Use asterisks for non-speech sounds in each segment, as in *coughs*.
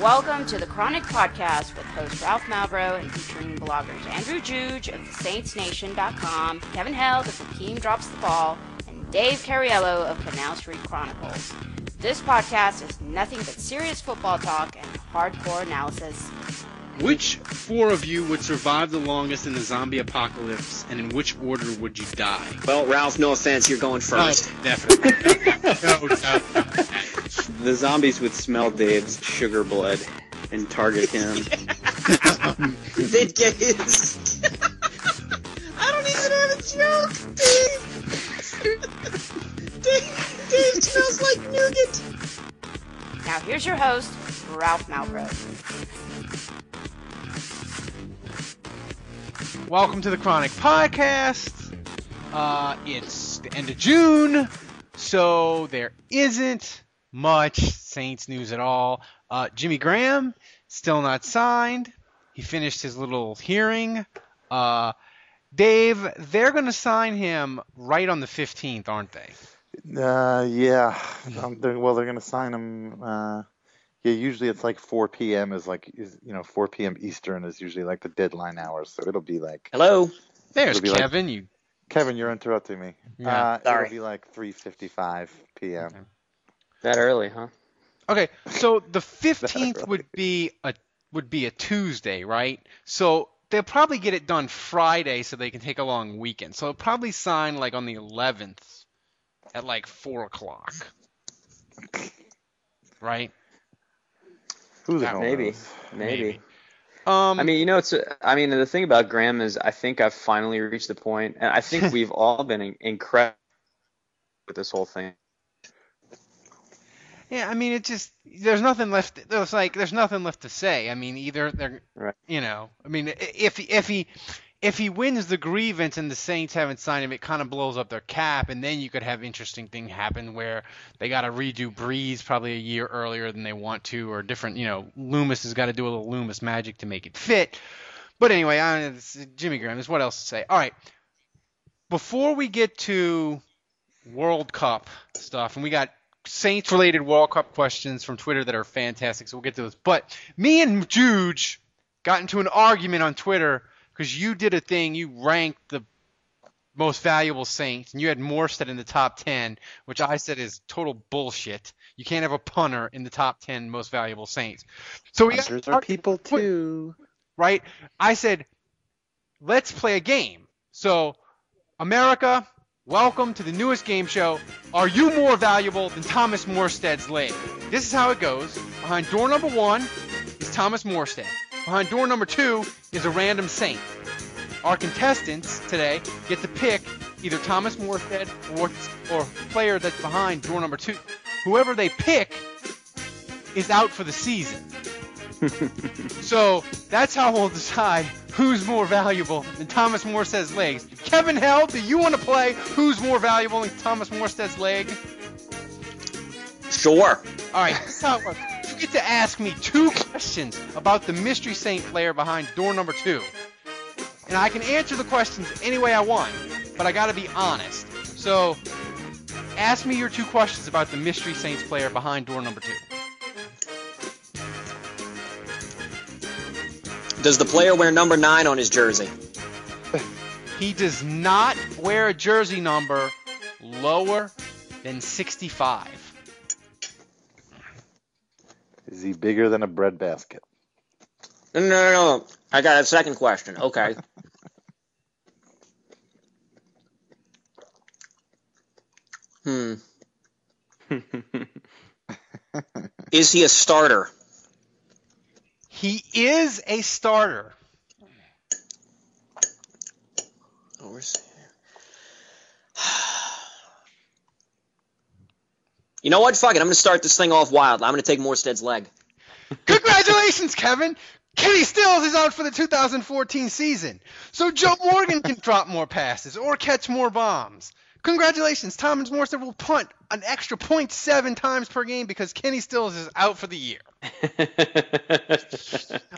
Welcome to the Chronic Podcast with host Ralph Malbrough and featuring bloggers Andrew Juge of TheSaintsNation.com, Kevin Held of Hakeem Drops the Ball, and Dave Cariello of Canal Street Chronicles. This podcast is nothing but serious football talk and hardcore analysis. Which four of you would survive the longest in the zombie apocalypse, and in which order would you die? Well, Ralph, no offense, you're going oh, first. Oh, definitely. *laughs* no, no, no. The zombies would smell Dave's sugar blood and target him. *laughs* They'd get his. *laughs* I don't even have a joke, Dave. *laughs* Dave, Dave smells like nougat. Now here's your host, Ralph Malbrough. Welcome to the Chronic Podcast. Uh, it's the end of June, so there isn't much Saints news at all. Uh, Jimmy Graham still not signed. He finished his little hearing. Uh, Dave, they're going to sign him right on the 15th, aren't they? Uh, yeah. Um, they're, well, they're gonna sign him. Uh, yeah, usually it's like 4 p.m. is like is, you know 4 p.m. Eastern is usually like the deadline hour, so it'll be like Hello. There's It'll like- Kevin. you Kevin, you're interrupting me. Yeah. uh, Sorry. It'll be like 3:55 p.m. that early, huh? Okay, so the *laughs* fifteenth would be a would be a Tuesday, right? So they'll probably get it done Friday, so they can take a long weekend. So they'll probably sign like on the eleventh at like four o'clock, right? Who the hell Maybe, knows? maybe. Um, I mean, you know, it's. I mean, the thing about Graham is, I think I've finally reached the point, and I think *laughs* we've all been in, incredible with this whole thing. Yeah, I mean, it just there's nothing left. There's like there's nothing left to say. I mean, either they're, Right. you know, I mean, if he- if he if he wins the grievance and the Saints haven't signed him, it kind of blows up their cap, and then you could have interesting thing happen where they got to redo Brees probably a year earlier than they want to, or different, you know, Loomis has got to do a little Loomis magic to make it fit. But anyway, I, Jimmy Graham. There's what else to say? All right, before we get to World Cup stuff, and we got Saints related World Cup questions from Twitter that are fantastic, so we'll get to those. But me and Juge got into an argument on Twitter because you did a thing, you ranked the most valuable Saints, and you had Morstead in the top 10, which I said is total bullshit. You can't have a punter in the top 10 most valuable Saints. So we got are people too. right? I said, let's play a game. So, America, welcome to the newest game show. Are you more valuable than Thomas Morstead's leg? This is how it goes. Behind door number one is Thomas Morstead. Behind door number two is a random saint. Our contestants today get to pick either Thomas Morstead or or player that's behind door number two. Whoever they pick is out for the season. *laughs* So that's how we'll decide who's more valuable than Thomas Morstead's legs. Kevin Held, do you want to play who's more valuable than Thomas Morstead's leg? Sure. All right, this is how it works. You get to ask me two questions about the Mystery Saint player behind door number two. And I can answer the questions any way I want, but I got to be honest. So ask me your two questions about the Mystery Saints player behind door number two. Does the player wear number nine on his jersey? He does not wear a jersey number lower than 65. Is he bigger than a bread basket? No, no, no, no. I got a second question. Okay. *laughs* hmm. *laughs* Is he a starter? He is a starter. Oh, *sighs* You know what? Fuck it. I'm going to start this thing off wild. I'm going to take Morstead's leg. *laughs* Congratulations, Kevin. Kenny Stills is out for the 2014 season, so Joe Morgan can *laughs* drop more passes or catch more bombs. Congratulations, Thomas Morstead will punt an extra 0.7 times per game because Kenny Stills is out for the year. *laughs*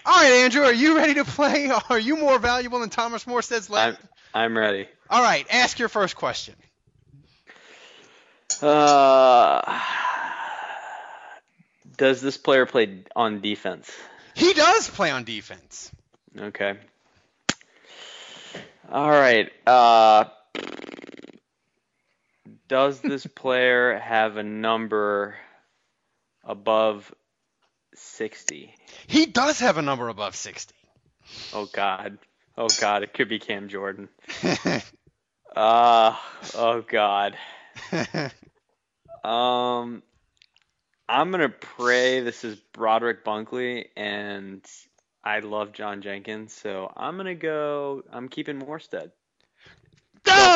All right, Andrew, are you ready to play? *laughs* Are you more valuable than Thomas Morstead's leg? I'm I'm ready. All right, ask your first question. Uh, does this player play on defense? He does play on defense. Okay. All right. Uh, does this player have a number above 60? He does have a number above 60. Oh God. Oh God. It could be Cam Jordan. *laughs* Uh, oh God. *laughs* Um, I'm gonna pray this is Broderick Bunkley, and I love John Jenkins, so I'm gonna go. I'm keeping Morstead.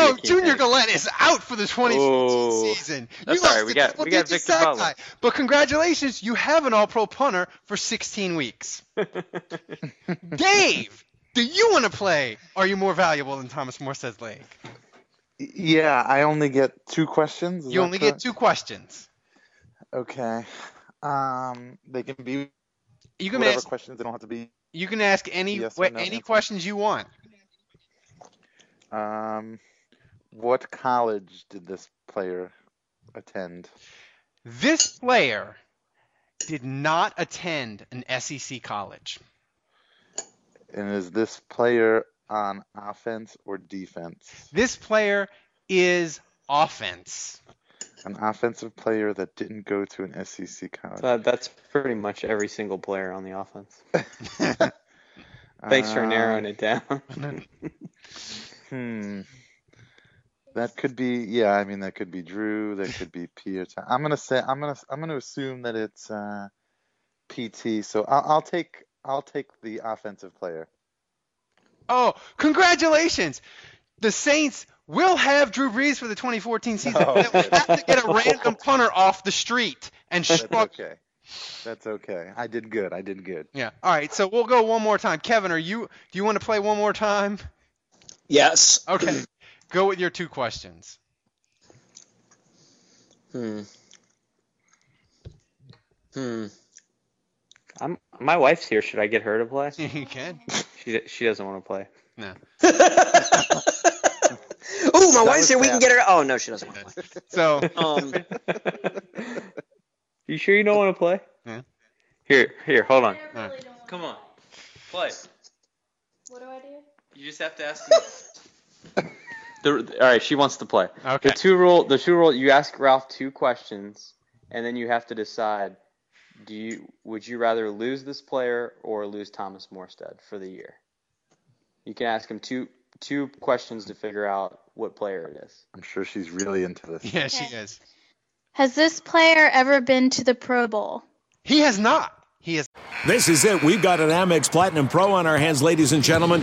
No, Don't be a Junior kid. Galette is out for the 2014 Oh. season. That's you all right, lost we got- we got Victor sack Butler. tie. But congratulations, you have an All-Pro punter for 16 weeks. *laughs* Dave, do you want to play? Are you more valuable than Thomas Morstead's leg? Yeah, I only get two questions. is You that only get two questions. Okay. Um, they can be You can whatever ask. questions. They don't have to be. You can ask any Yes no any answer. questions you want. Um, what college did this player attend? This player did not attend an SEC college. And is this player on offense or defense? This player is offense. An offensive player that didn't go to an SEC college. Uh, that's pretty much every single player on the offense. *laughs* Thanks for narrowing it down. *laughs* Hmm. That could be, yeah. I mean, that could be Drew. That could be Pierre. I'm gonna say, I'm gonna, I'm gonna assume that it's uh, PT. So I'll, I'll take, I'll take the offensive player. Oh, congratulations! The Saints will have Drew Brees for the 2014 season. *laughs* Oh, They will have to get a random punter off the street and That's struggle. okay. That's okay. I did good. I did good. Yeah. All right. So we'll go one more time. Kevin, are you? Do you want to play one more time? Yes. Okay. Go with your two questions. Hmm. Hmm. I'm. My wife's here. Should I get her to play? *laughs* you can. She she doesn't want to play. No. *laughs* oh, my wife's here. We can get her. Oh no, she doesn't want to play. So Um, *laughs* You sure you don't want to play? Yeah. Here, here, hold on. Alright. Come on, play. What do I do? You just have to ask. The, all right, she wants to play. okay. The two rule. The two rule. You ask Ralph two questions, and then you have to decide. Do you would you rather lose this player or lose Thomas Morstead for the year? You can ask him two two questions to figure out what player it is. I'm sure she's really into this. Yeah, she is. Has this player ever been to the Pro Bowl? He has not. He has. This is it. We've got an Amex Platinum Pro on our hands, ladies and gentlemen.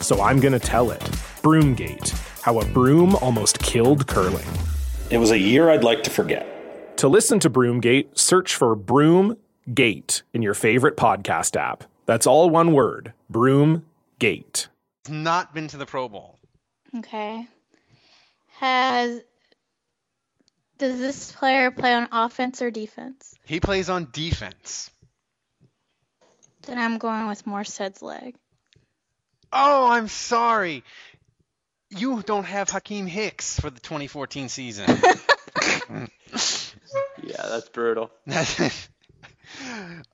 so I'm going to tell it. Broomgate How a Broom Almost Killed Curling. It was a year I'd like to forget. To listen to Broomgate, search for Broomgate in your favorite podcast app. That's all one word Broomgate. not been to the Pro Bowl. Okay. Has does this player play on offense or defense? He plays on defense. Then I'm going with Morstead's leg. Oh, I'm sorry. You don't have Hakeem Hicks for the 2014 season. *laughs* Yeah, that's brutal. *laughs* uh,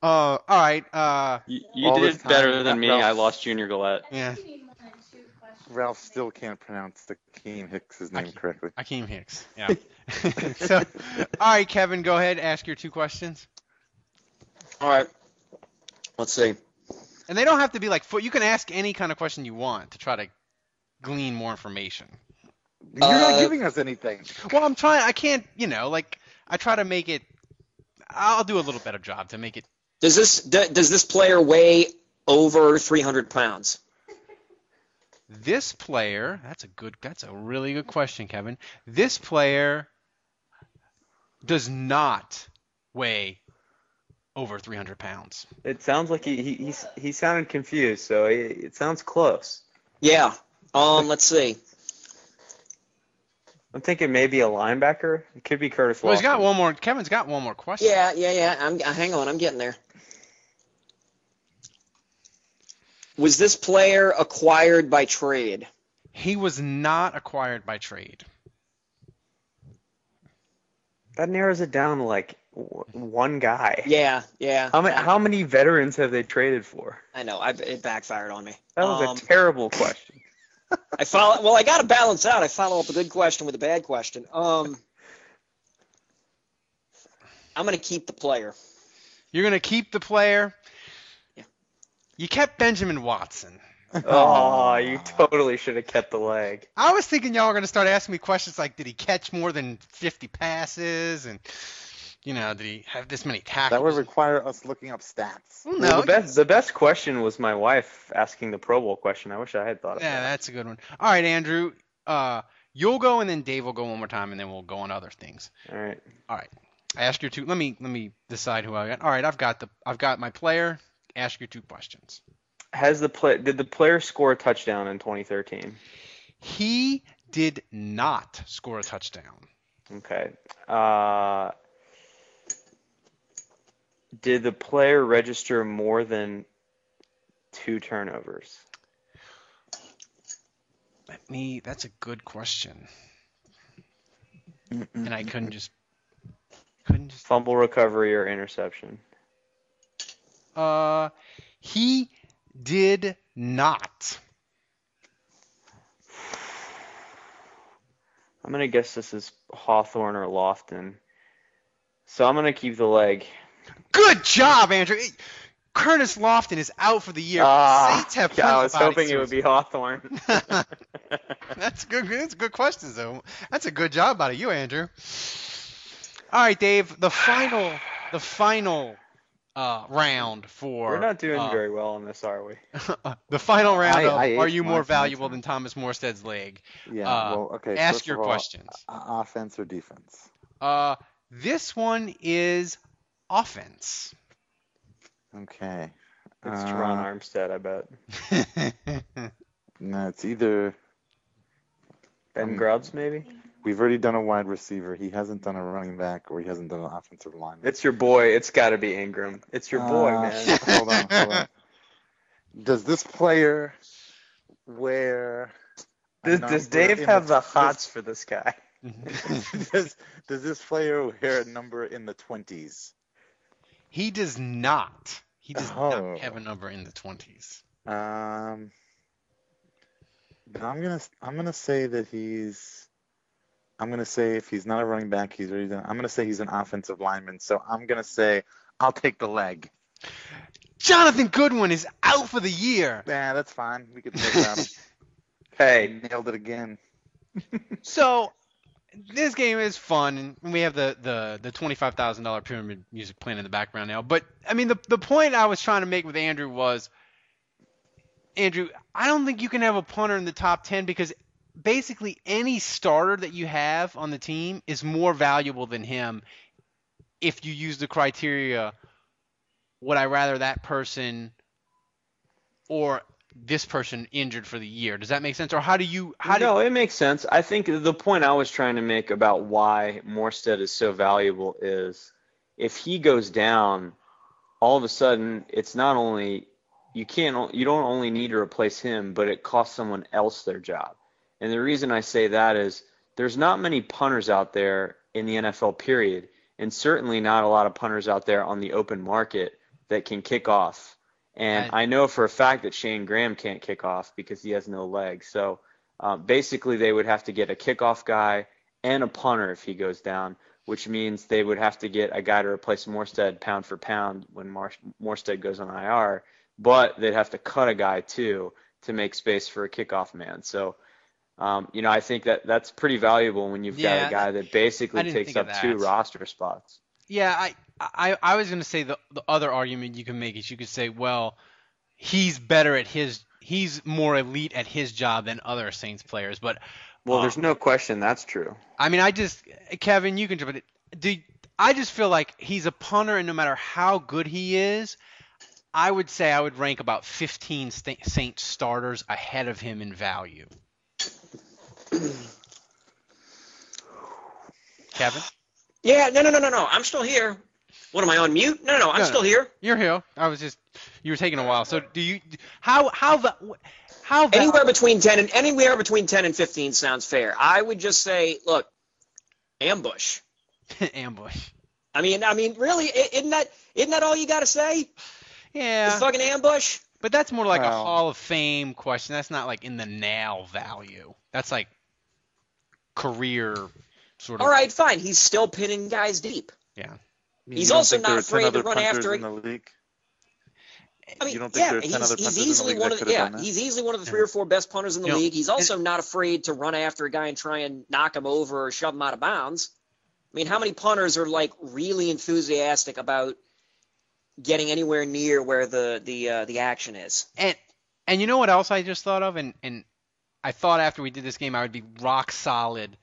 all right. Uh, You, you All did better than me. Ralph- I lost Junior Galette. yeah, Ralph still can't pronounce the Hakeem Hicks' name correctly. Hakeem Hicks. Yeah. *laughs* so, all right, Kevin, go ahead. Ask your two questions. All right. Let's see. And they don't have to be like foot. You can ask any kind of question you want to try to glean more information. You're not Uh, giving us anything. Well, I'm trying. I can't. You know, like I try to make it. I'll do a little better job to make it. Does this does this player weigh over 300 pounds? This player. That's a good. That's a really good question, Kevin. This player does not weigh over 300 pounds. It sounds like he he he's, he sounded confused, so it, it sounds close. Yeah. Um. Let's see. I'm thinking maybe a linebacker. It could be Curtis Well, he's got one more. Kevin's got one more question. Yeah. Yeah. Yeah. I'm. uh, Hang on. I'm getting there. Was this player acquired by trade? He was not acquired by trade. That narrows it down to like w- one guy. Yeah. Yeah. How many how many veterans have they traded for? I know. I, it backfired on me. That was Um, a terrible question. *laughs* I follow. Well, I got to balance out. I follow up a good question with a bad question. Um. I'm gonna keep the player. You're gonna keep the player. Yeah. You kept Benjamin Watson. *laughs* Oh, you totally should have kept the leg. I was thinking y'all were gonna start asking me questions like, did he catch more than 50 passes, and you know, did he have this many tackles? That would require us looking up stats. Well, Well, no, the best the best question was my wife asking the Pro Bowl question. I wish I had thought of yeah, that. Yeah, that's a good one. All right, Andrew. Uh, you'll go, and then Dave will go one more time, and then we'll go on other things. All right. All right. I Ask your two. Let me let me decide who I got. All right, I've got the I've got my player. Ask your two questions. Has the play did the player score a touchdown in 2013? He did not score a touchdown. Okay. Uh, did the player register more than two turnovers? Let me. That's a good question. And I couldn't just couldn't just. Fumble recovery or interception? Uh, he did not. I'm gonna guess this is Hawthorne or Lofton. So I'm gonna keep the leg. Good job, Andrew. Curtis Lofton is out for the year. Saints have yeah, I was hoping it would be Hawthorne. *laughs* That's good. That's a good questions, though. That's a good job out of you, Andrew. All right, Dave. The final, the final uh, round for. We're not doing uh, very well on this, are we? *laughs* the final round I- of I Are you more valuable than Thomas Morstead's leg? Yeah. Uh, well, okay. ask first your of all, questions. uh, offense or defense? Uh, this one is offense. Okay. It's Uh, Terron Armstead, I bet. *laughs* No, it's either. Ben um, Grubbs, maybe. We've already done a wide receiver. He hasn't done a running back, or he hasn't done an offensive lineman. It's your boy. It's got to be Ingram. It's your boy, Uh, man. *laughs* hold on, hold on. Does this player wear? Does, does Dave have the does- hots for this guy? *laughs* does, does this player wear a number in the twenties? He does not. He does Oh. not have a number in the twenties. Um, I'm gonna I'm gonna say that he's. I'm gonna say if he's not a running back, he's already done. I'm gonna say he's an offensive lineman. So I'm gonna say I'll take the leg. Jonathan Goodwin is out for the year. Yeah, that's fine. We could *laughs* take that. Hey, nailed it again. So this game is fun, and we have the the the twenty five thousand dollar pyramid music playing in the background now. But I mean, the the point I was trying to make with Andrew was, Andrew, I don't think you can have a punter in the top ten because basically any starter that you have on the team is more valuable than him if you use the criteria. Would I rather that person or this person injured for the year. Does that make sense? Or how do you how no, do it makes sense. I think the point I was trying to make about why Morstead is so valuable is if he goes down, all of a sudden it's not only you can't you don't only need to replace him, but it costs someone else their job. And the reason I say that is there's not many punters out there in the NFL period, and certainly not a lot of punters out there on the open market that can kick off. And I know for a fact that Shayne Graham can't kick off because he has no legs. So uh, basically, they would have to get a kickoff guy and a punter if he goes down, which means they would have to get a guy to replace Morstead pound for pound when Mar- Morstead goes on IR. But they'd have to cut a guy too to make space for a kickoff man. So um, you know, I think that that's pretty valuable when you've Yeah, got a guy that basically takes up two roster spots. Yeah, I I, I was going to say the the other argument you can make is you could say, well, he's better at his he's more elite at his job than other Saints players, but Well, um, there's no question that's true. I mean, I just Kevin, you can jump in. Do I just feel like he's a punter, and no matter how good he is, I would say I would rank about 15 Sta- Saints starters ahead of him in value. *clears throat* Kevin, Yeah, no, no, no, no, no. I'm still here. What am I on mute? No, no, no. I'm No, still here. you're here. I was just you were taking a while. So do you how how va- how va- Anywhere between ten and anywhere between ten and fifteen sounds fair. I would just say, look, ambush. *laughs* ambush? I mean, I mean, really, isn't that isn't that all you got to say? Yeah. It's fucking ambush. But that's more like a Hall of Fame question. That's not like in the now value. That's like career sort of. All right, fine. He's still pinning guys deep. Yeah. He's You don't also not afraid to run after in the league? I mean, You don't think yeah, there are 10 he's, he's punters in the easily one of could have yeah, he's easily one of the three or four best punters in the You know, league. He's also not afraid to run after a guy and try and knock him over or shove him out of bounds. I mean, how many punters are like really enthusiastic about getting anywhere near where the the uh, the action is? And and you know what else I just thought of, and and I thought after we did this game I would be rock solid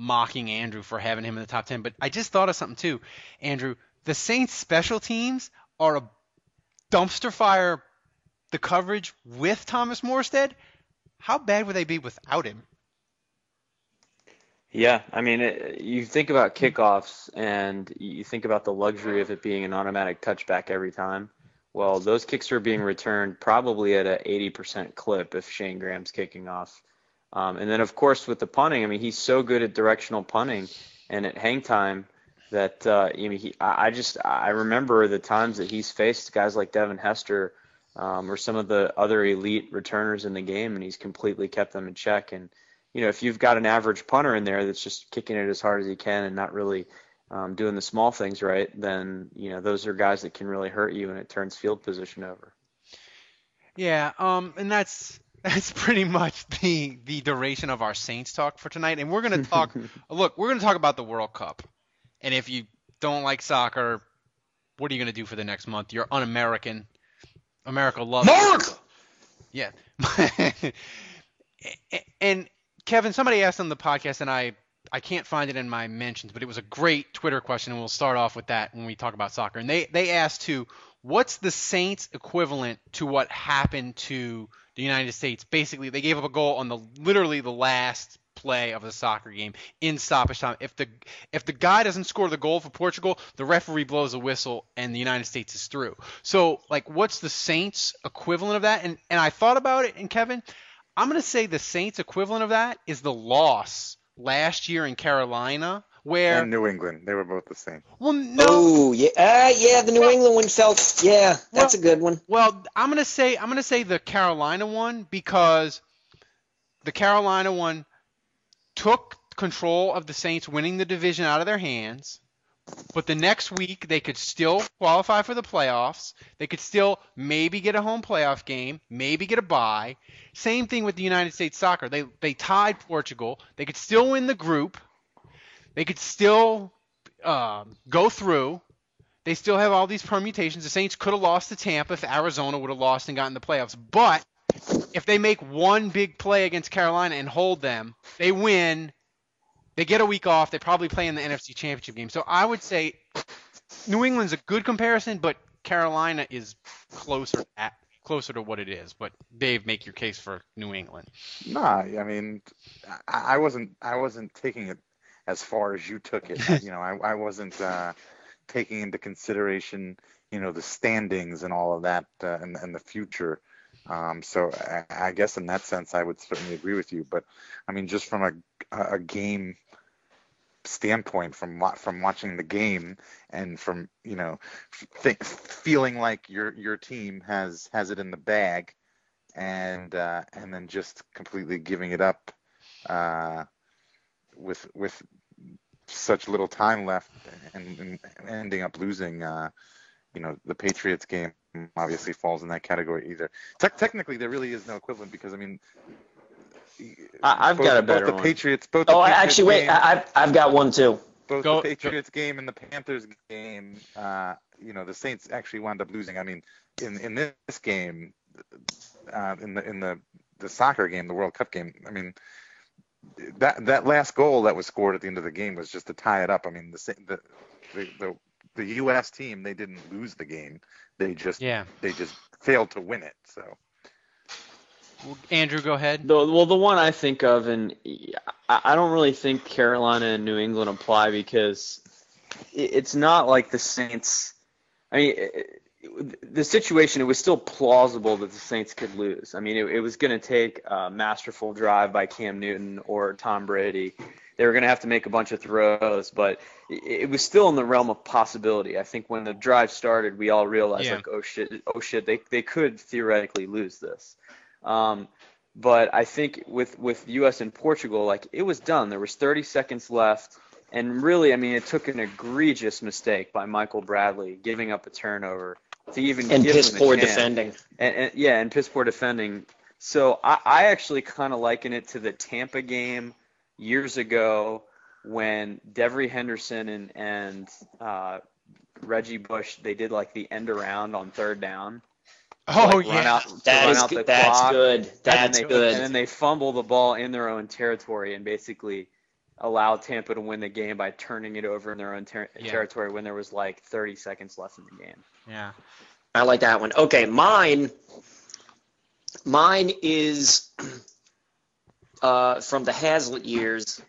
mocking Andrew for having him in the top ten. But I just thought of something too, Andrew. The Saints special teams are a dumpster fire. The coverage with Thomas Morstead. How bad would they be without him? Yeah, I mean, it, you think about kickoffs and you think about the luxury of it being an automatic touchback every time. Well, those kicks are being returned probably at a 80% clip if Shayne Graham's kicking off. Um, and then, of course, with the punting, I mean, he's so good at directional punting and at hang time that uh, you know, he, I I just I remember the times that he's faced guys like Devin Hester um, or some of the other elite returners in the game, and he's completely kept them in check. And you know, if you've got an average punter in there that's just kicking it as hard as he can and not really um, doing the small things right, then you know those are guys that can really hurt you, and it turns field position over. Yeah, um, and that's that's pretty much the the duration of our Saints talk for tonight. And we're gonna talk. *laughs* look, we're gonna talk about the World Cup. And if you don't like soccer, what are you gonna do for the next month? You're un-American. America loves America. Yeah. *laughs* and Kevin, somebody asked on the podcast, and I I can't find it in my mentions, but it was a great Twitter question, and we'll start off with that when we talk about soccer. And they they asked too, what's the Saints equivalent to what happened to the United States? Basically, they gave up a goal on the literally the last play of the soccer game in stoppage time. If the if the guy doesn't score the goal for Portugal, the referee blows a whistle and the United States is through. So like what's the Saints equivalent of that? And and I thought about it and Kevin, I'm going to say the Saints equivalent of that is the loss last year in Carolina where And New England, they were both the same. well no Oh yeah, uh, yeah. The New England one felt. Yeah, that's a good one. Well, I'm gonna say I'm gonna say the Carolina one because the Carolina one took control of the Saints winning the division out of their hands. But the next week they could still qualify for the playoffs. They could still maybe get a home playoff game, maybe get a bye. Same thing with the United States soccer. They they tied Portugal. They could still win the group. They could still um, go through. They still have all these permutations. The Saints could have lost to Tampa if Arizona would have lost and gotten the playoffs. But if they make one big play against Carolina and hold them, they win. They get a week off. They probably play in the NFC Championship game. So I would say New England's a good comparison, but Carolina is closer at closer to what it is. But Dave, make your case for New England. Nah, I mean, I, wasn't I wasn't taking it as far as you took it. *laughs* you know, I, I wasn't uh, taking into consideration, you know, the standings and all of that uh, and, and the future. Um, so I, I guess in that sense, I would certainly agree with you. But I mean, just from a, a game standpoint, from from watching the game and from you know th- feeling like your your team has has it in the bag, and uh, and then just completely giving it up uh, with with such little time left and, and ending up losing. Uh, you know, the Patriots game obviously falls in that category either. Te- technically, there really is no equivalent because I mean, I, have both, got a better both the one. Patriots. Both the Oh, Patriots actually, wait. game- I- I've I've got one too. both Go- the Patriots game and the Panthers game, uh, you know, the Saints actually wound up losing. I mean, in in this game, uh, in the in the the soccer game, the World Cup game, I mean, that that last goal that was scored at the end of the game was just to tie it up. I mean, the the the the, the U.S. team they didn't lose the game, they just Yeah. they just failed to win it. So. Well, Andrew, go ahead. The, well, the one I think of, and I, I don't really think Carolina and New England apply because it's not like the Saints. I mean, it, it- the situation, it was still plausible that the Saints could lose. I mean, it, it was going to take a masterful drive by Cam Newton or Tom Brady. They were going to have to make a bunch of throws, but it, it was still in the realm of possibility. I think when the drive started, we all realized, Yeah. like, oh shit, oh shit, they, they could theoretically lose this. Um, but I think with with U.S. and Portugal, like it was done. There was 30 seconds left, and really, I mean, it took an egregious mistake by Michael Bradley giving up a turnover to even And give piss them a poor chance. defending. And, and yeah, and piss poor defending. So I, I actually kind of liken it to the Tampa game years ago when Devery Henderson and and uh, Reggie Bush they did like the end around on third down. Oh like, yeah. out, to That run is out the good. That's clock. good. That's then they, good. And then they fumble the ball in their own territory and basically allow Tampa to win the game by turning it over in their own ter- Yeah. territory when there was like 30 seconds left in the game. Yeah. I like that one. Okay, mine. Mine is *clears throat* uh, from the Haslett years,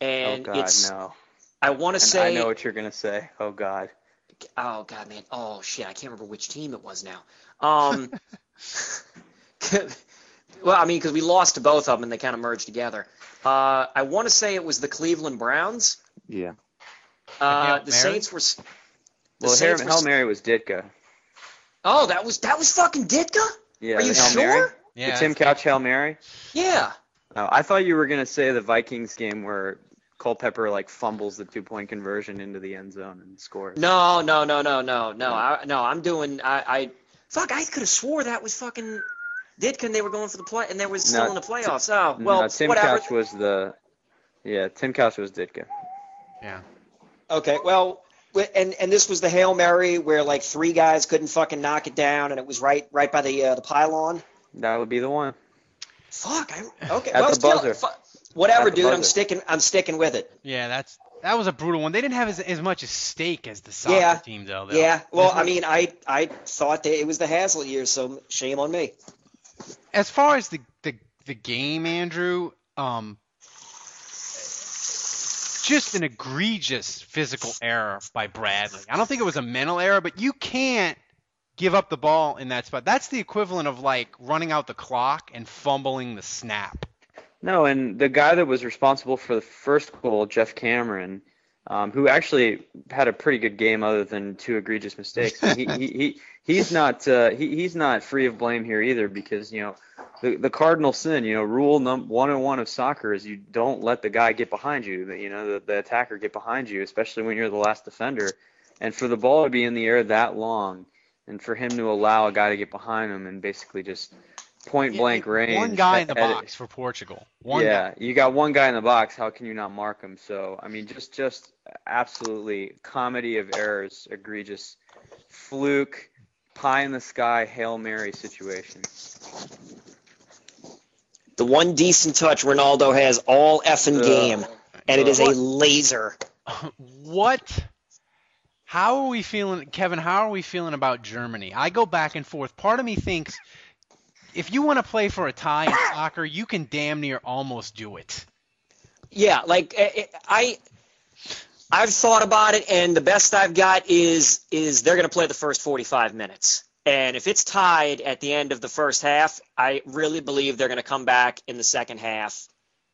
and oh God, it's. no! I want to say. I know what you're gonna say. Oh God. Oh God, man. Oh shit, I can't remember which team it was now. Um, *laughs* *laughs* well, I mean, because we lost to both of them and they kind of merged together. Uh, I want to say it was the Cleveland Browns. Yeah. Uh, the Mary? Saints were. s- The Well, Hail, Saints were. Hail s- Mary was Ditka. Oh, that was that was fucking Ditka. Yeah. Are you the Hail sure? Mary? Yeah. the Tim Couch Hail Mary. Yeah. Oh, I thought you were gonna say the Vikings game where Culpepper like fumbles the two point conversion into the end zone and scores. No, no, no, no, no, no. I, no, I'm doing. I, I fuck. I could have swore that was fucking Ditka. and They were going for the play, and they were still No, in the playoffs. Oh, well, no, Tim whatever. Couch was the. Yeah, Tim Couch was Ditka. Yeah. Okay, well, and and this was the hail mary where like three guys couldn't fucking knock it down, and it was right right by the uh, the pylon. That would be the one. Fuck. I, okay. At well, the still, buzzer. fu- whatever, At the dude. I'm sticking. I'm sticking with it. Yeah, that's that was a brutal one. They didn't have as, as much at stake as the soccer Yeah. team, though. though. Yeah. Well, *laughs* I mean, I I thought that it was the Haslett years, so shame on me. As far as the the, the game, Andrew, um, just an egregious physical error by Bradley. I don't think it was a mental error, but you can't give up the ball in that spot. That's the equivalent of like running out the clock and fumbling the snap. No, and the guy that was responsible for the first goal, Geoff Cameron, um, who actually had a pretty good game other than two egregious mistakes. he, he, he he's not uh, he, he's not free of blame here either because you know the the cardinal sin, you know, rule number num- 101 of soccer is you don't let the guy get behind you, you know, the, the attacker get behind you, especially when you're the last defender. And for the ball to be in the air that long, and for him to allow a guy to get behind him and basically just point blank range. One guy in the at- at- box for Portugal. One yeah, guy. you got one guy in the box. How can you not mark him? So I mean, just just absolutely comedy of errors, egregious, fluke, pie in the sky, hail mary situation. The one decent touch Ronaldo has all effing Ugh. game, and it is a laser. *laughs* What? How are we feeling, Kevin? How are we feeling about Germany? I go back and forth. Part of me thinks if you want to play for a tie in *coughs* soccer, you can damn near almost do it. Yeah, like eh, eh, I, I've thought about it, and the best I've got is is they're going to play the first 45 minutes. And if it's tied at the end of the first half, I really believe they're going to come back in the second half,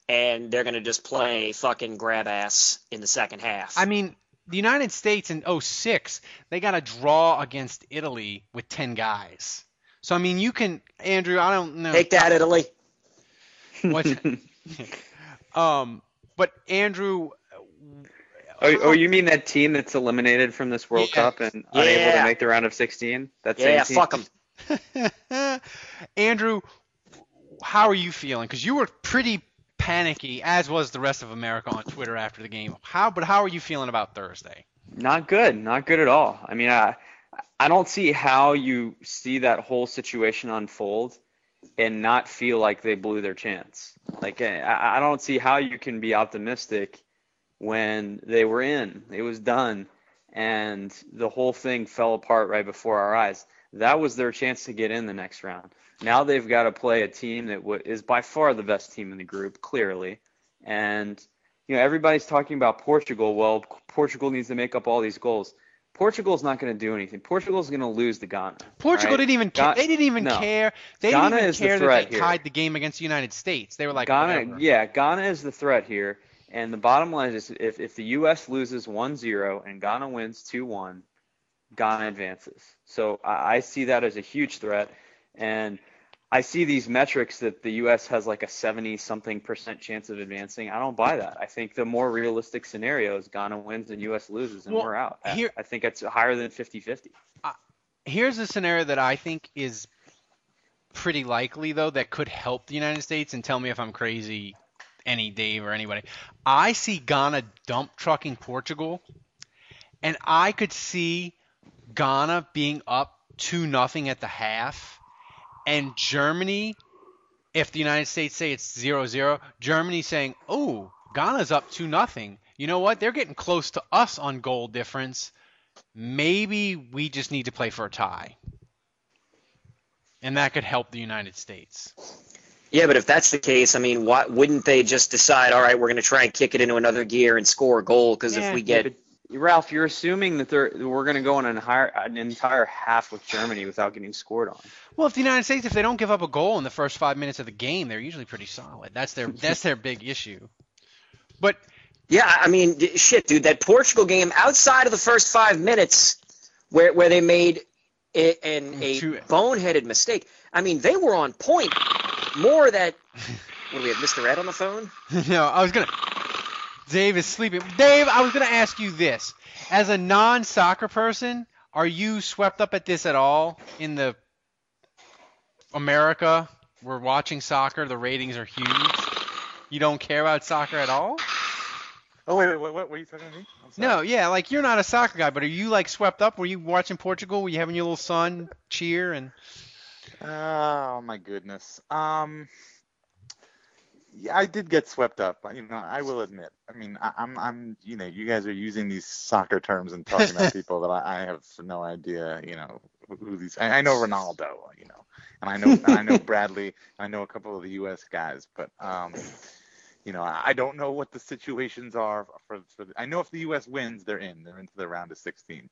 and they're going to just play fucking grab ass in the second half. I mean, the United States in 06, they got a draw against Italy with 10 guys. So I mean, you can Andrew, I don't know. Take that, Italy. What? *laughs* *laughs* um, but Andrew, Oh, oh, you mean that team that's eliminated from this World Yeah. Cup and unable to make the round of 16? That same yeah, team? fuck them. *laughs* Andrew, how are you feeling? Because you were pretty panicky, as was the rest of America on Twitter after the game. How? But how are you feeling about Thursday? Not good. Not good at all. I mean, I I don't see how you see that whole situation unfold and not feel like they blew their chance. Like eh, I, I don't see how you can be optimistic when they were in. It was done, and the whole thing fell apart right before our eyes. That was their chance to get in the next round. Now they've got to play a team that w- is by far the best team in the group, clearly, and you know everybody's talking about Portugal. Well, Portugal needs to make up all these goals. Portugal's not going to do anything. Portugal's going to lose to Ghana. Portugal right? didn't even Ga- they didn't even no. care. They Ghana didn't even is the care that they here. tied the game against the United States. They were like Ghana, whatever. yeah, Ghana is the threat here. And the bottom line is if, if the U.S. loses 1-0 and Ghana wins 2-1, Ghana advances. So I, I see that as a huge threat. And I see these metrics that the U.S. has like a 70 something percent chance of advancing. I don't buy that. I think the more realistic scenario is Ghana wins and U.S. loses and Well, we're out. I- here- I think it's higher than 50-50. Uh, here's a scenario that I think is pretty likely though that could help the United States and tell me if I'm crazy any Dave or anybody. I see Ghana dump trucking Portugal and I could see Ghana being up 2 nothing at the half and Germany if the United States say it's 0-0, Germany saying, "Oh, Ghana's up 2 nothing. You know what? They're getting close to us on goal difference. Maybe we just need to play for a tie." And that could help the United States. Yeah, but if that's the case, I mean, why wouldn't they just decide, all right, we're going to try and kick it into another gear and score a goal? Because Yeah, if we yeah, get but, Ralph, you're assuming that they're, we're going to go on an entire, an entire half with Germany without getting scored on. Well, if the United States, if they don't give up a goal in the first five minutes of the game, they're usually pretty solid. That's their that's their big issue. But Yeah, I mean, shit, dude. That Portugal game, outside of the first five minutes, where where they made a, an, mm, a boneheaded mistake. I mean, they were on point. More that. What do we have, Mr. Ed on the phone? *laughs* no, I was gonna. Dave is sleeping. Dave, I was gonna ask you this: as a non-soccer person, are you swept up at this at all in the America? We're watching soccer. The ratings are huge. You don't care about soccer at all? Oh wait, wait, what, what were you talking to me? No, yeah, like you're not a soccer guy, but are you like swept up? Were you watching Portugal? Were you having your little son cheer and? Oh my goodness. Um, yeah, I did get swept up. You know, I will admit. I mean, I, I'm, I'm, you know, you guys are using these soccer terms and talking about *laughs* people that I, I have no idea. You know, who, who these. I, I know Ronaldo. You know, and I know, and I know *laughs* Bradley. I know a couple of the U.S. guys, but um, you know, I I don't know what the situations are for. for the, I know if the U.S. wins, they're in. They're into the round of 16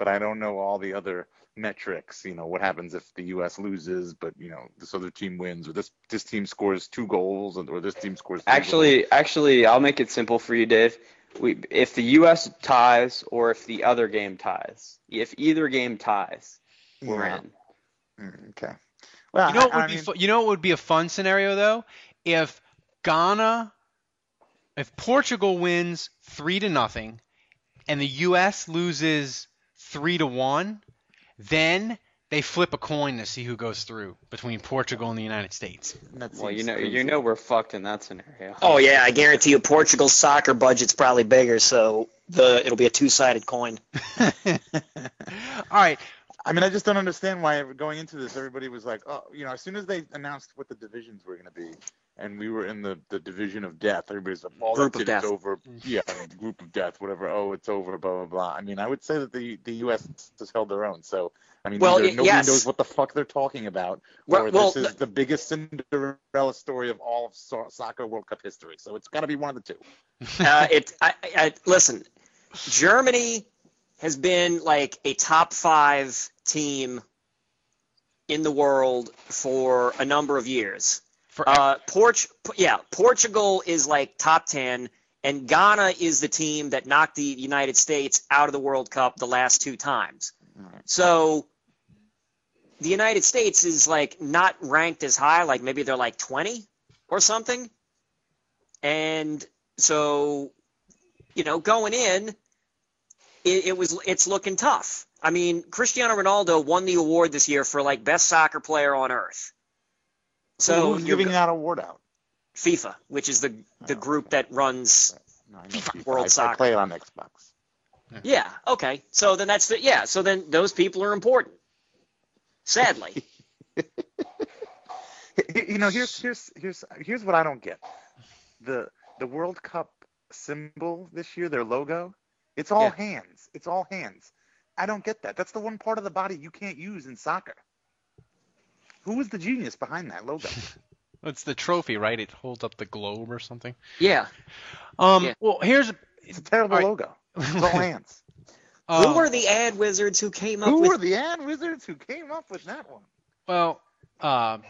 but I don't know all the other metrics. You know, what happens if the U.S. loses, but you know this other team wins, or this this team scores two goals, and or this team scores. Three Actually, actually, I'll make it simple for you, Dave. We, if the U.S. ties or if the other game ties, if either game ties, we're Yeah. in. Mm, okay. Well, you know what I- would I be fu- you know what would be a fun scenario though if Ghana if Portugal wins 3 to nothing and the US loses 3 to 1 then they flip a coin to see who goes through between Portugal and the United States. Well, you know, you know, we're fucked in that scenario. Oh yeah, I guarantee you, Portugal's soccer budget's probably bigger, so the it'll be a two-sided coin. *laughs* *laughs* All right. I mean, I just don't understand why going into this, everybody was like, oh, you know, as soon as they announced what the divisions were going to be, and we were in the, the division of death. Everybody's like, "Oh, Group of death. over." Yeah, group of death, whatever. Oh, it's over. Blah blah blah. I mean, I would say that the the U.S. has held their own. So I mean, Well, either nobody yes. knows what the fuck they're talking about, Well- or well, this is the biggest Cinderella story of all of so- soccer World Cup history. So it's got to be one of the two. *laughs* uh, it. I, I, I- listen. Germany has been like a top five team in the world for a number of years. Uh, Port- yeah, Portugal is like top ten, and Ghana is the team that knocked the United States out of the World Cup the last two times. So the United States is like not ranked as high, like maybe they're like 20 or something. And so, you know, going in, it, it was it's looking tough. I mean, Cristiano Ronaldo won the award this year for like best soccer player on earth. So who's giving go- that award out? FIFA, which is the the oh. group that runs World I, Soccer. I play it on Xbox. Yeah. Okay. So then that's the yeah. So then those people are important. Sadly. *laughs* You know, here's here's here's here's what I don't get. The the World Cup symbol this year, their logo, it's all Yeah. hands. It's all hands. I don't get that. That's the one part of the body you can't use in soccer. Who was the genius behind that logo? *laughs* It's the trophy, right? It holds up the globe or something. Yeah. Um. Yeah. Well, here's It's a terrible All right. logo. It's all *laughs* hands. uh, Who were the ad wizards who came up Who with? were the ad wizards who came up with that one? well. Um.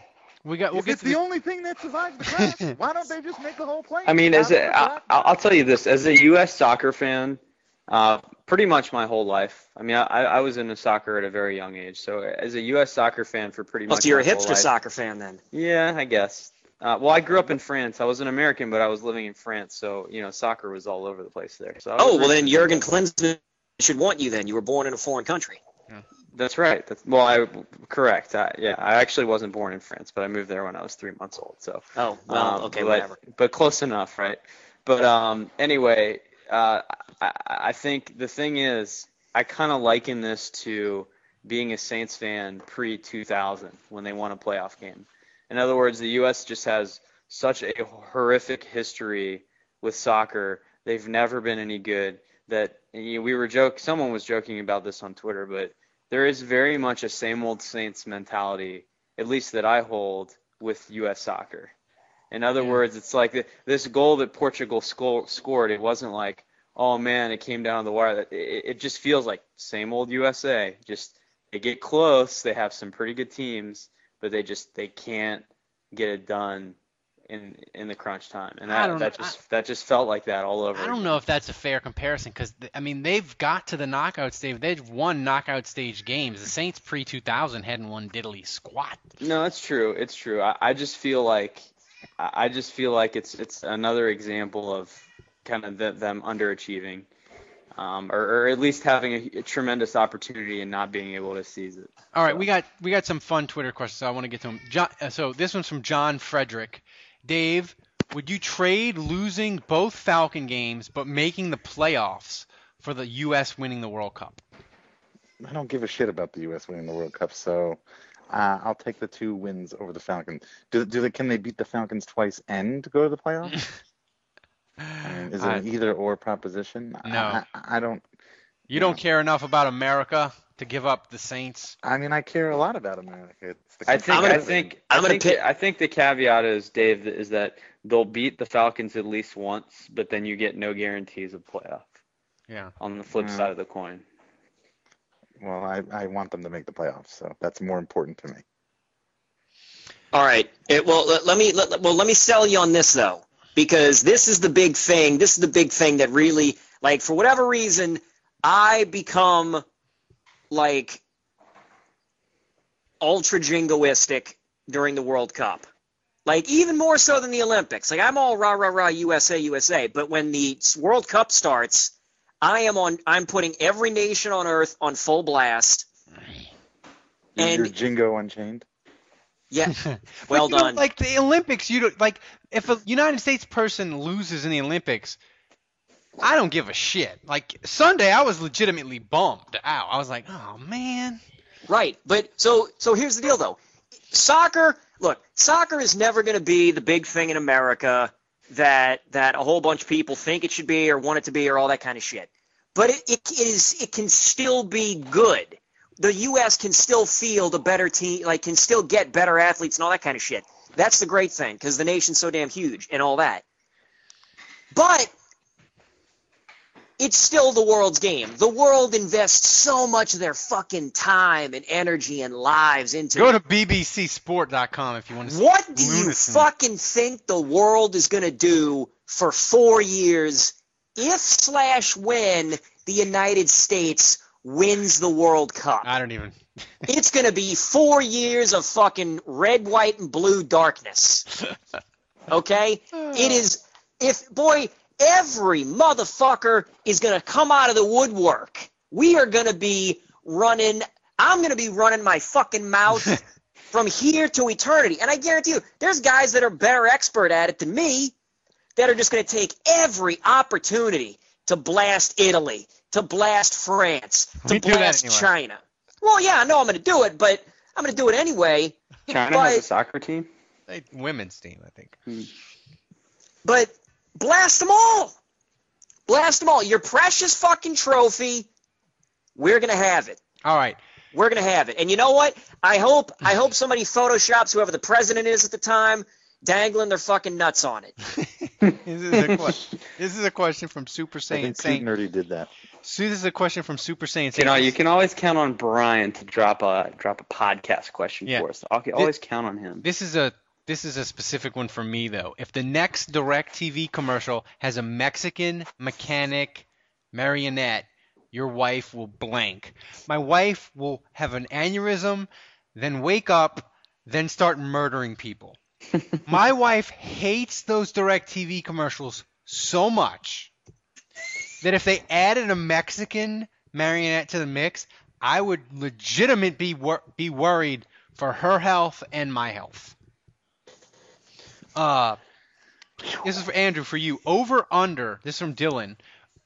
we got. We'll if get it's the the- only thing that survives the crash, *laughs* why don't they just make the whole plane? I mean, as Out a, of I, black? I'll tell you this: as a U.S. soccer fan, uh, pretty much my whole life. I mean, I, I was into soccer at a very young age. So as a U.S. soccer fan for pretty Oh, much so you're a my whole hipster life- soccer fan then? Yeah, I guess. Uh, well, I grew up in France. I was an American, but I was living in France, so you know, soccer was all over the place there. So I was Oh well, then raised- Jurgen Klinsmann should want you. Then you were born in a foreign country. Yeah. That's right. That's well, I correct. I, yeah, I actually wasn't born in France, but I moved there when I was three months old. So. Oh well, Um, okay, but, whatever. But close enough, right? But um, anyway, uh, I, I think the thing is, I kind of liken this to being a Saints fan pre 2000 when they won a playoff game. In other words, the U.S. just has such a horrific history with soccer. They've never been any good. That you know, we were joke. Someone was joking about this on Twitter, but there is very much a same old Saints mentality, at least that I hold with U.S. soccer. In other words, it's like th- this goal that Portugal sco- scored. It wasn't like, oh man, it came down the wire. It, it just feels like same old USA. Just they get close. They have some pretty good teams, but they just they can't get it done in in the crunch time. And that that just that just felt like that all over. I don't know if that's a fair comparison because I mean they've got to the knockout stage. They've won knockout stage games. The Saints pre 2000 hadn't won diddly squat. No, it's true. It's true. I, I just feel like I I just feel like it's it's another example of kind of the, them underachieving, um, or, or at least having a, a tremendous opportunity and not being able to seize it. All right, we got we got some fun Twitter questions. So I want to get to them. John, uh, so this one's from John Frederick. Dave, would you trade losing both Falcon games but making the playoffs for the U.S. winning the World Cup? I don't give a shit about the U.S. winning the World Cup, so uh, I'll take the two wins over the Falcons. Do, do they? Can they beat the Falcons twice and go to the playoffs? *laughs* I mean, is it an I- either or proposition? No. I, I, I don't. You don't care enough about America to give up the Saints. I mean, I care a lot about America. It's the I think I think I'm I gonna think, pick- the, I think the caveat is Dave is that they'll beat the Falcons at least once, but then you get no guarantees of playoff. Yeah. On the flip Yeah. side of the coin. Well, I, I want them to make the playoffs, so that's more important to me. All right. It, well, let, let me let, well let me sell you on this though, because this is the big thing. This is the big thing that really, like, for whatever reason, I become like ultra jingoistic during the World Cup. Like even more so than the Olympics. Like I'm all rah rah rah USA USA, but when the World Cup starts, I am on. I'm putting every nation on earth on full blast. You're, And- you're Jingo Unchained. Yeah, *laughs* well But, you know, done. like the Olympics, you don't like if a United States person loses in the Olympics, I don't give a shit. Like Sunday, I was legitimately bummed out. I was like, oh man. Right, but so so here's the deal though. Soccer, look, soccer is never going to be the big thing in America that that a whole bunch of people think it should be or want it to be or all that kind of shit. But it, it is it can still be good. The U.S. can still field a better team, like can still get better athletes and all that kind of shit. That's the great thing because the nation's so damn huge and all that. But it's still the world's game. The world invests so much of their fucking time and energy and lives into Go to bbcsport.com if you want to see what do you fucking think the world is going to do for four years if slash when the United States wins the World Cup? I don't even. *laughs* it's going to be four years of fucking red, white, and blue darkness. *laughs* Okay? It is, if, boy, every motherfucker is going to come out of the woodwork. We are going to be running, I'm going to be running my fucking mouth *laughs* from here to eternity. And I guarantee you, there's guys that are better expert at it than me that are just going to take every opportunity to blast Italy, to blast France, to We blast anyway. China. Well, yeah, I know I'm going to do it, but I'm going to do it anyway. China but, has a soccer team. They, women's team, I think. but blast them all. Blast them all. Your precious fucking trophy. We're going to have it. All right. We're gonna have it. And you know what? I hope I hope somebody photoshops whoever the president is at the time, dangling their fucking nuts on it. *laughs* This is a, que- this is a question from Super I Saiyan think Pete Saint. Nerdy did that. So this is a question from Super Saiyan You know, you can always count on Brian to drop a drop a podcast question Yeah. for us. I'll always count on him. This is a this is a specific one for me though. If the next DirecTV commercial has a Mexican mechanic marionette, your wife will blank. My wife will have an aneurysm, then wake up, then start murdering people. *laughs* My wife hates those DirecTV commercials so much that if they added a Mexican marionette to the mix, I would legitimately be wor- be worried for her health and my health. Uh, this is for Andrew for you. Over under. This is from Dylan.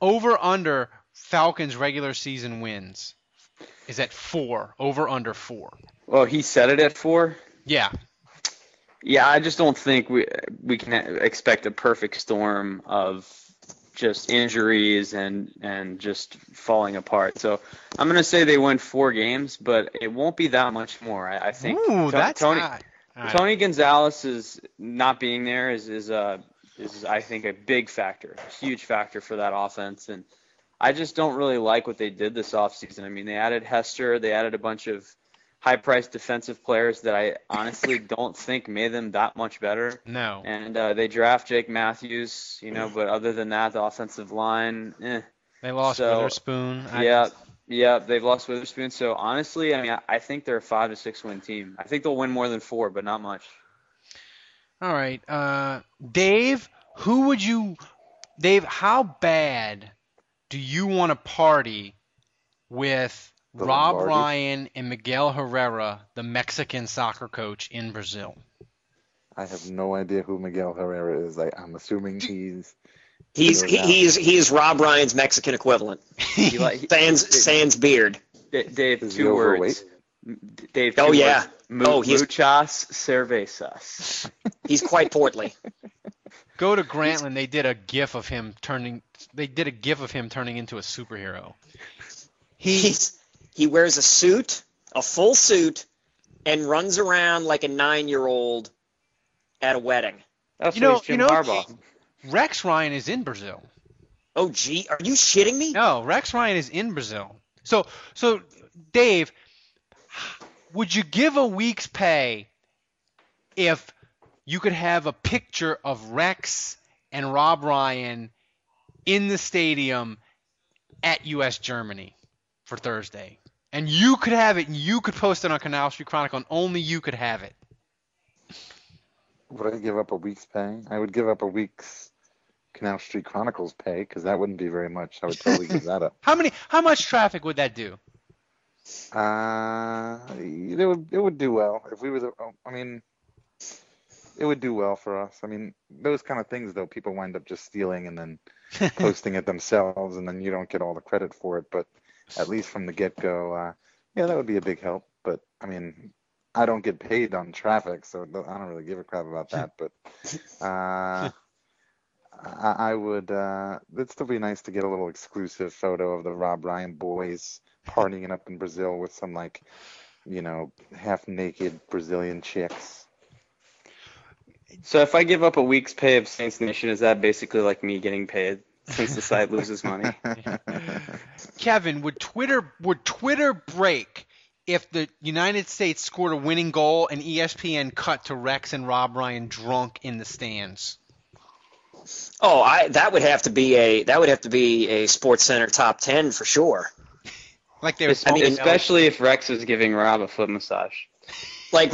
Over under Falcons regular season wins is at four. Over under four. Well, he said it at four. Yeah. Yeah, I just don't think we we can expect a perfect storm of just injuries and and just falling apart. So I'm gonna say they win four games, but it won't be that much more. I, I think. Ooh, To- that's Tony high. All right. Tony Gonzalez is not being there is is uh is I think a big factor, a huge factor for that offense, and I just don't really like what they did this offseason. I mean, they added Hester, they added a bunch of high-priced defensive players that I honestly *laughs* don't think made them that much better. No. And uh, they draft Jake Matthews, you know, but other than that, the offensive line, eh. They lost So, Witherspoon. I- Yeah, yeah, they've lost Witherspoon. So honestly, I mean, I, I think they're a five to six win team. I think they'll win more than four, but not much. All right. Uh, Dave, who would you, Dave? How bad do you want to party with The Rob Lombardi? Ryan and Miguel Herrera, the Mexican soccer coach in Brazil? I have no idea who Miguel Herrera is. I, I'm assuming he's. He's he, it he's he's Rob Ryan's Mexican equivalent. You *laughs* like, Sans sans beard. D- Dave, Is two words. Dave, Oh, two yeah. words. Mu- Oh, he's- Muchas cervezas. *laughs* He's quite portly. *laughs* Go to Grantland. They did a GIF of him turning. They did a GIF of him turning into a superhero. He's he wears a suit, a full suit, and runs around like a nine year old at a wedding. That's You know- Jim you know- Harbaugh. Rex Ryan is in Brazil. Oh gee, are you shitting me? No, Rex Ryan is in Brazil. So, so Dave, would you give a week's pay if you could have a picture of Rex and Rob Ryan in the stadium at US Germany for Thursday? And you could have it and you could post it on Canal Street Chronicle and only you could have it. Would I give up a week's pay? I would give up a week's Canal Street Chronicles pay because that wouldn't be very much. I would totally give that up. *laughs* How many how much traffic would that do? Uh, it would it would do well if we were the. oh, I mean, it would do well for us. I mean, those kind of things though, people wind up just stealing and then *laughs* posting it themselves, and then you don't get all the credit for it. But at least from the get go, uh, yeah, that would be a big help. But I mean, I don't get paid on traffic, so I don't really give a crap about that. But uh, *laughs* I, I would. Uh, it'd still be nice to get a little exclusive photo of the Rob Ryan boys partying up in Brazil with some like, you know, half naked Brazilian chicks. So if I give up a week's pay of Saints Nation, is that basically like me getting paid since the site loses money? *laughs* Kevin, would Twitter would Twitter break if the United States scored a winning goal and ESPN cut to Rex and Rob Ryan drunk in the stands? Oh, I that would have to be a that would have to be a SportsCenter top ten for sure. Like they were mean, especially if Rex was giving Rob a foot massage. *laughs* Like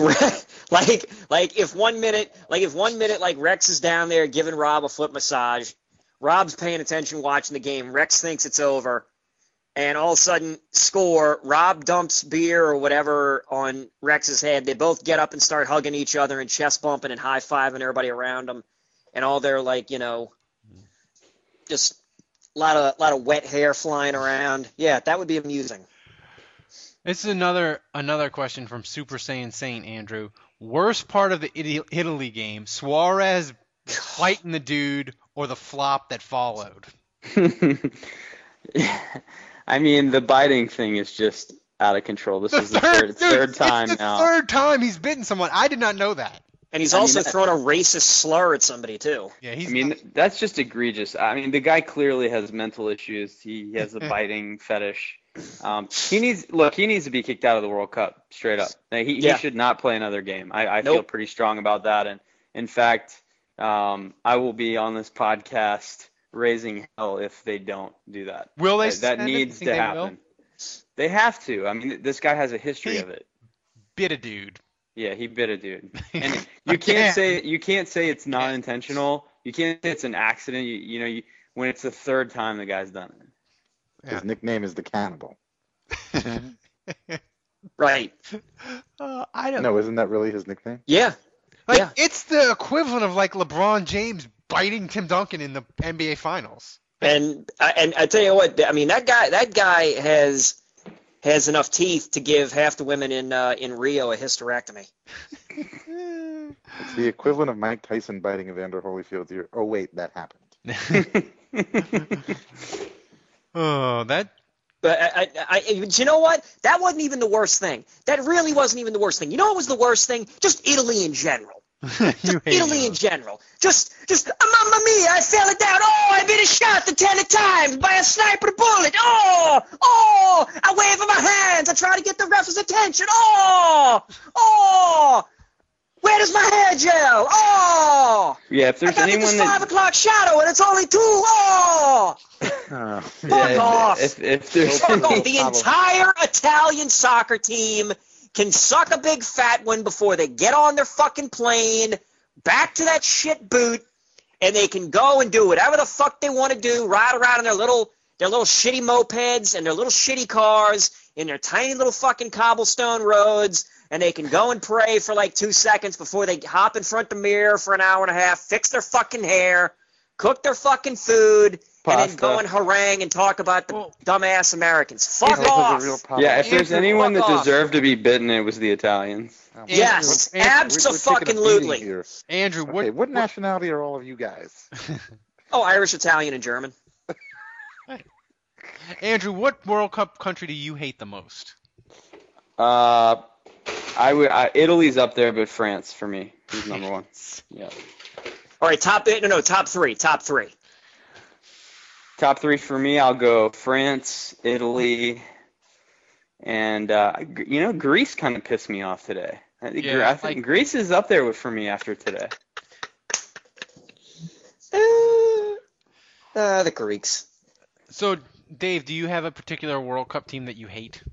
like like if one minute like if one minute like Rex is down there giving Rob a foot massage, Rob's paying attention watching the game. Rex thinks it's over, and all of a sudden score. Rob dumps beer or whatever on Rex's head. They both get up and start hugging each other and chest bumping and high fiving everybody around them, and all their like you know, mm-hmm. just a lot of lot of wet hair flying around. Yeah, that would be amusing. This is another another question from Super Saiyan Saint Andrew. Worst part of the Italy, Italy game: Suarez fighting the dude, or the flop that followed. *laughs* I mean, the biting thing is just out of control. This is the third, dude, third time it's the now. third time he's bitten someone. I did not know that. And he's I also that- thrown a racist slur at somebody too. Yeah, he's I he's. mean, that's just egregious. I mean, the guy clearly has mental issues. He has a *laughs* biting fetish. Um, he needs look. He needs to be kicked out of the World Cup straight up. Like, He, Yeah. he should not play another game. I, I feel pretty strong about that. And in fact, um, I will be on this podcast raising hell if they don't do that. Will they That, that suspend him? You needs to they happen. They have to. I mean, this guy has a history He- of it. bit a dude. Yeah, he bit a dude. *laughs* And you Again. can't say you can't say it's not intentional. You can't say it's an accident. You, you know, you, when it's the third time the guy's done it. His nickname is the Cannibal. *laughs* Right. Uh, I don't. No, isn't that really his nickname? Yeah. Like Yeah. it's the equivalent of like LeBron James biting Tim Duncan in the NBA Finals. And and I tell you what, I mean that guy that guy has has enough teeth to give half the women in uh, in Rio a hysterectomy. It's the equivalent of Mike Tyson biting Evander Holyfield's ear. Oh wait, that happened. *laughs* Oh, that But I, I, I, but you know what? That wasn't even the worst thing. That really wasn't even the worst thing. You know what was the worst thing? Just Italy in general. *laughs* you hate Italy in general. Just, just, oh, mamma mia, I fell it down. Oh, I've been shot the ten times by a sniper bullet. Oh, oh, I wave with my hands. I try to get the ref's attention. Oh, oh, where does my hair gel? Oh, Yeah, if I got anyone this five o'clock shadow and it's only two. Oh, Uh, *laughs* fuck yeah, off. if, if there's Fuck any, off. The entire Italian soccer team can suck a big fat one before they get on their fucking plane, back to that shit boot, and they can go and do whatever the fuck they want to do, ride around in their little their little shitty mopeds and their little shitty cars in their tiny little fucking cobblestone roads, and they can go and pray for like two seconds before they hop in front of the mirror for an hour and a half, fix their fucking hair, cook their fucking food, and then go and harangue and talk about the Well- dumbass Americans. Fuck off. real yeah, if there's anyone that off. deserved to be bitten, it was the Italians. Oh, Yes, we're- we're- we're taking a abso-fucking-lutely. Andrew. What? Okay, what nationality are all of you guys? *laughs* Oh, Irish, Italian, and German. *laughs* Andrew, what World Cup country do you hate the most? Uh, I would I, Italy's up there, but France for me is number one. *laughs* Yeah. All right, top no no top three, top three. Top three for me, I'll go France, Italy, and uh, you know Greece kind of pissed me off today. I think, Yeah, I think like- Greece is up there with for me after today. Uh, the Greeks. So, Dave, do you have a particular World Cup team that you hate?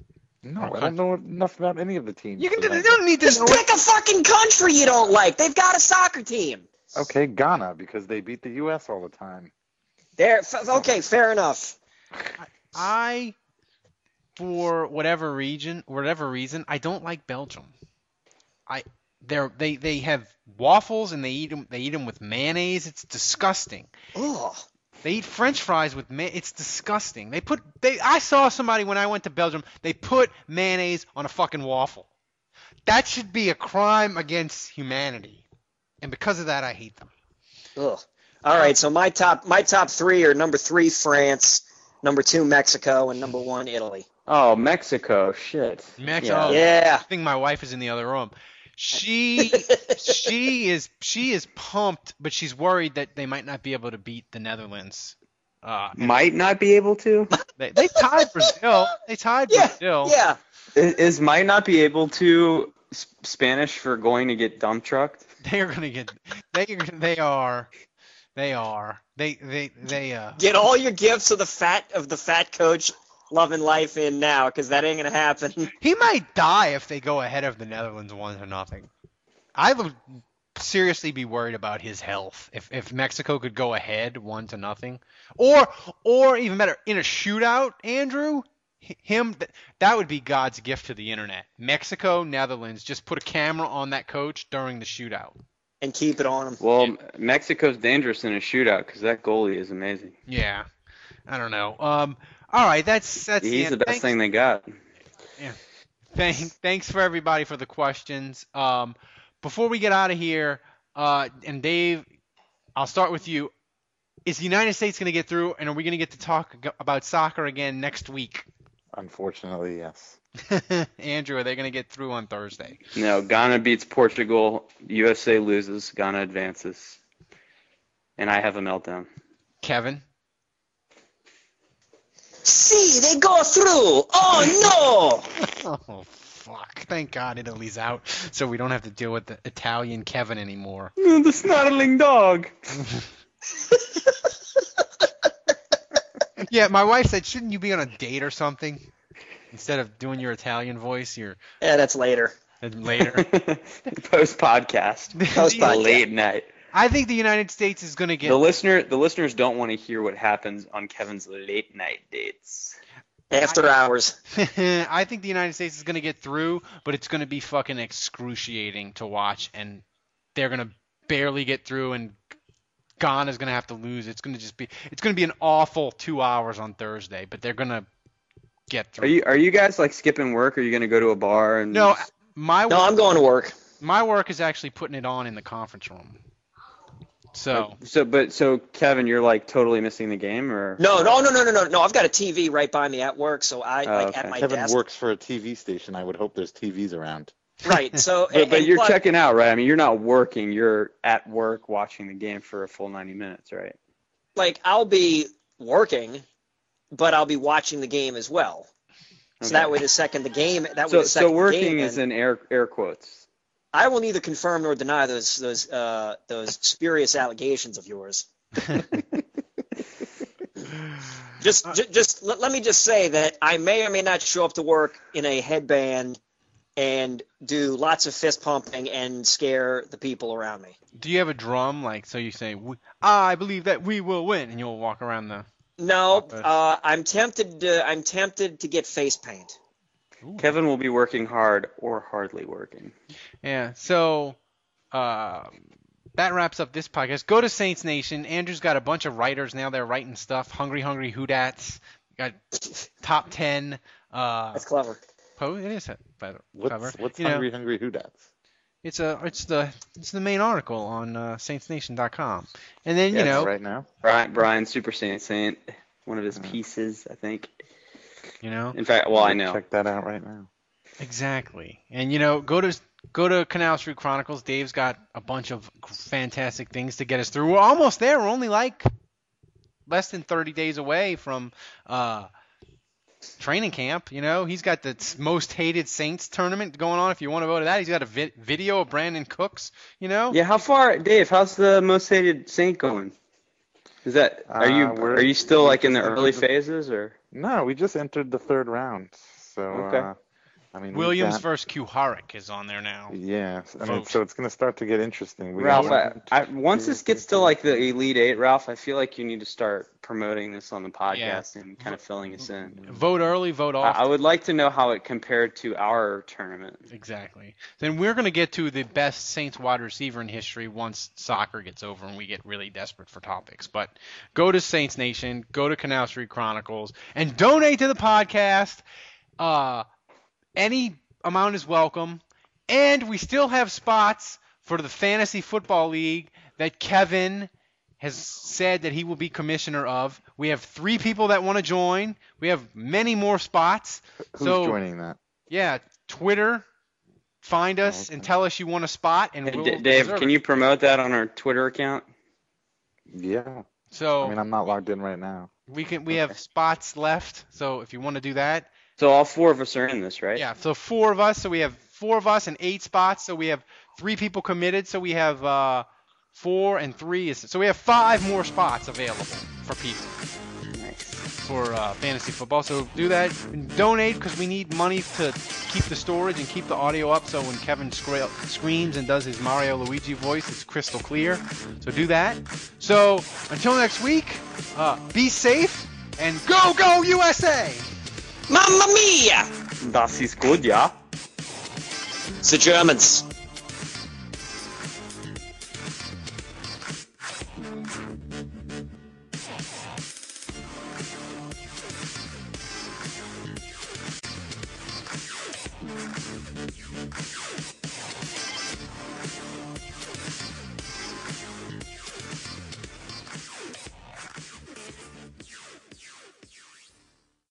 No, I don't know enough about any of the teams. You can. to You don't need to Just know. pick a fucking country you don't like. They've got a soccer team. Okay, Ghana because they beat the U.S. all the time. There. Okay, fair enough. I, for whatever reason, whatever reason, I don't like Belgium. I they're they they have waffles and they eat them they eat them with mayonnaise. It's disgusting. Oh, They eat French fries with may. It's disgusting. They put they. I saw somebody when I went to Belgium. They put mayonnaise on a fucking waffle. that should be a crime against humanity, and because of that, I hate them. Ugh. All right, so my top my top three are number three France, number two Mexico, and number one Italy. Oh, Mexico. Shit. Mexico. Yeah. I think my wife is in the other room. She *laughs* she is she is pumped, but she's worried that they might not be able to beat the Netherlands. Uh, Might not be able to. they, they tied Brazil. They tied Brazil. Yeah. Is, is might not be able to Spanish for going to get dump trucked? *laughs* They are gonna get. They are. They are. They are. They they they uh. Get all your gifts of the fat of the fat coach loving life in now, because that ain't gonna happen. *laughs* He might die if they go ahead of the Netherlands one to nothing. I would seriously be worried about his health if if Mexico could go ahead one to nothing, or or even better in a shootout. Andrew, him that would be God's gift to the internet. Mexico, Netherlands, just put a camera on that coach during the shootout. and keep it on him. Well, Mexico's dangerous in a shootout because that goalie is amazing. Yeah, I don't know. Um, all right, that's that's He's end. the best Thanks- thing they got. Yeah. Thank, thanks for everybody for the questions. Um, before we get out of here, uh, and Dave, I'll start with you. Is the United States going to get through, and are we going to get to talk about soccer again next week? Unfortunately, yes. *laughs* Andrew, are they going to get through on Thursday? No, Ghana beats Portugal. USA loses. Ghana advances. And I have a meltdown. Kevin? See, they go through. Oh no. *laughs* Oh, fuck. Thank God Italy's out, so we don't have to deal with the Italian Kevin anymore. No, the snarling dog. *laughs* Yeah, my wife said, shouldn't you be on a date or something? Instead of doing your Italian voice, you're! Yeah, that's later. later. *laughs* Post podcast. *laughs* Post. Late night. I think the United States is going to get The listener, the listeners don't want to hear what happens on Kevin's late night dates. After hours. *laughs* I think the United States is going to get through, but it's going to be fucking excruciating to watch, and they're going to barely get through, and Ghana's going to have to lose. It's going to just be, it's going to be an awful two hours on Thursday, but they're going to get through. Are you are you guys like skipping work? Or are you gonna go to a bar and No, my No, I'm going to work. My work is actually putting it on in the conference room. So oh, so but so Kevin, you're like totally missing the game or No, no, no, no, no, no, no. I've got a TV right by me at work, so I Oh, like okay. at my Kevin desk. works for a TV station. I would hope there's TVs around. Right. So, *laughs* But, but you're plus- checking out, right? I mean, you're not working. You're at work watching the game for a full 90 minutes, right? like I'll be working, but I'll be watching the game as well. So that way, the second the game, that way So the second so working game is in air air quotes. I will neither confirm nor deny those those uh, those spurious allegations of yours. *laughs* just ju- just let, let me just say that I may or may not show up to work in a headband and do lots of fist pumping and scare the people around me. do you have a drum? Like, so you say, I believe that we will win, and you'll walk around the. No, uh, I'm tempted to I'm tempted to get face paint. Kevin will be working hard or hardly working. Yeah. So, uh, that wraps up this podcast. Go to Saints Nation. Andrew's got a bunch of writers now. They're writing stuff. Hungry, hungry Hoodats. Got *laughs* top ten. Uh, That's clever. Po- it is a better What's cover. what's You know, hungry hungry Hoodats? It's a it's the it's the main article on uh, SaintsNation.com. And then you know right now. Brian Brian Super Saint Saint, one of his pieces, I think. you know In fact, well, I know. Check that out right now. Exactly. And you know, go to go to Canal Street Chronicles. Dave's got a bunch of fantastic things to get us through. We're almost there. We're only like less than 30 days away from uh, training camp. You know, he's got the most hated Saints tournament going on. If you want to go to that, he's got a vi- video of Brandin Cooks. You know, Yeah, how far, Dave? How's the most hated Saint going? Is that are you Uh, we're- you still like in the early the- phases or? No, we just entered the third round. So Okay. uh, I mean, Williams got- versus Q Harik is on there now. Yeah, I mean, so it's going to start to get interesting. We Ralph, I, I, once this gets to like the Elite Eight, Ralph, I feel like you need to start promoting this on the podcast and kind of filling us in. Vote early, vote I. I would like to know how it compared to our tournament. Exactly. Then we're going to get to the best Saints wide receiver in history once soccer gets over and we get really desperate for topics. But go to Saints Nation, go to Canal Street Chronicles, and donate to the podcast. Uh, any amount is welcome. And we still have spots for the fantasy football league that Kevin has said that he will be commissioner of. We have three people that want to join. We have many more spots. Who's so, joining that? Yeah, Twitter. Find us and tell us you want a spot, and we'll D- Dave, can it. you promote that on our Twitter account? Yeah. So I mean, I'm not logged in right now. we can we have spots left. So if you want to do that, So all four of us are in this, right? Yeah, so four of us. So we have four of us and eight spots. So we have three people committed. So we have uh, four and three. Is, so we have five more spots available for people for uh, fantasy football. So do that. And donate because we need money to keep the storage and keep the audio up. So when Kevin scra- screams and does his Mario Luigi voice, it's crystal clear. So do that. So until next week, uh, be safe and go go USA! Mamma mia! Das ist gut, ja. It's the Germans.